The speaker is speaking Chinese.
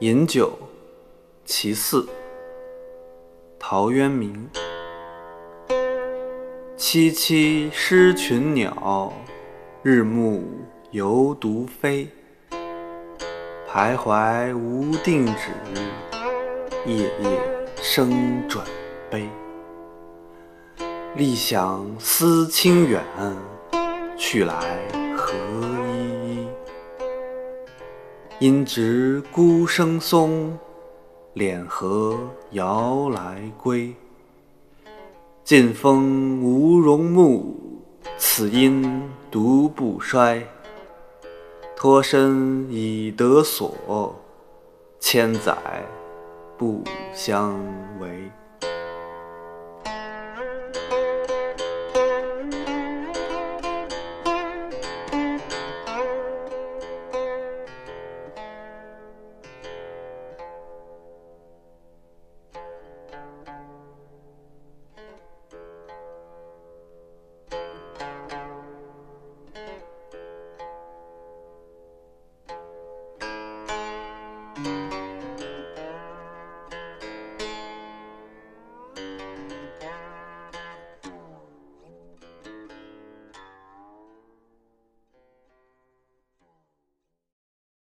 饮酒，其四。陶渊明。萋萋失群鸟，日暮犹独飞。徘徊无定止，夜夜声转悲。历想思亲远，去来何。因值孤声松，敛荷摇来归。晋风无容木，此阴独不衰。脱身以得所，千载不相违。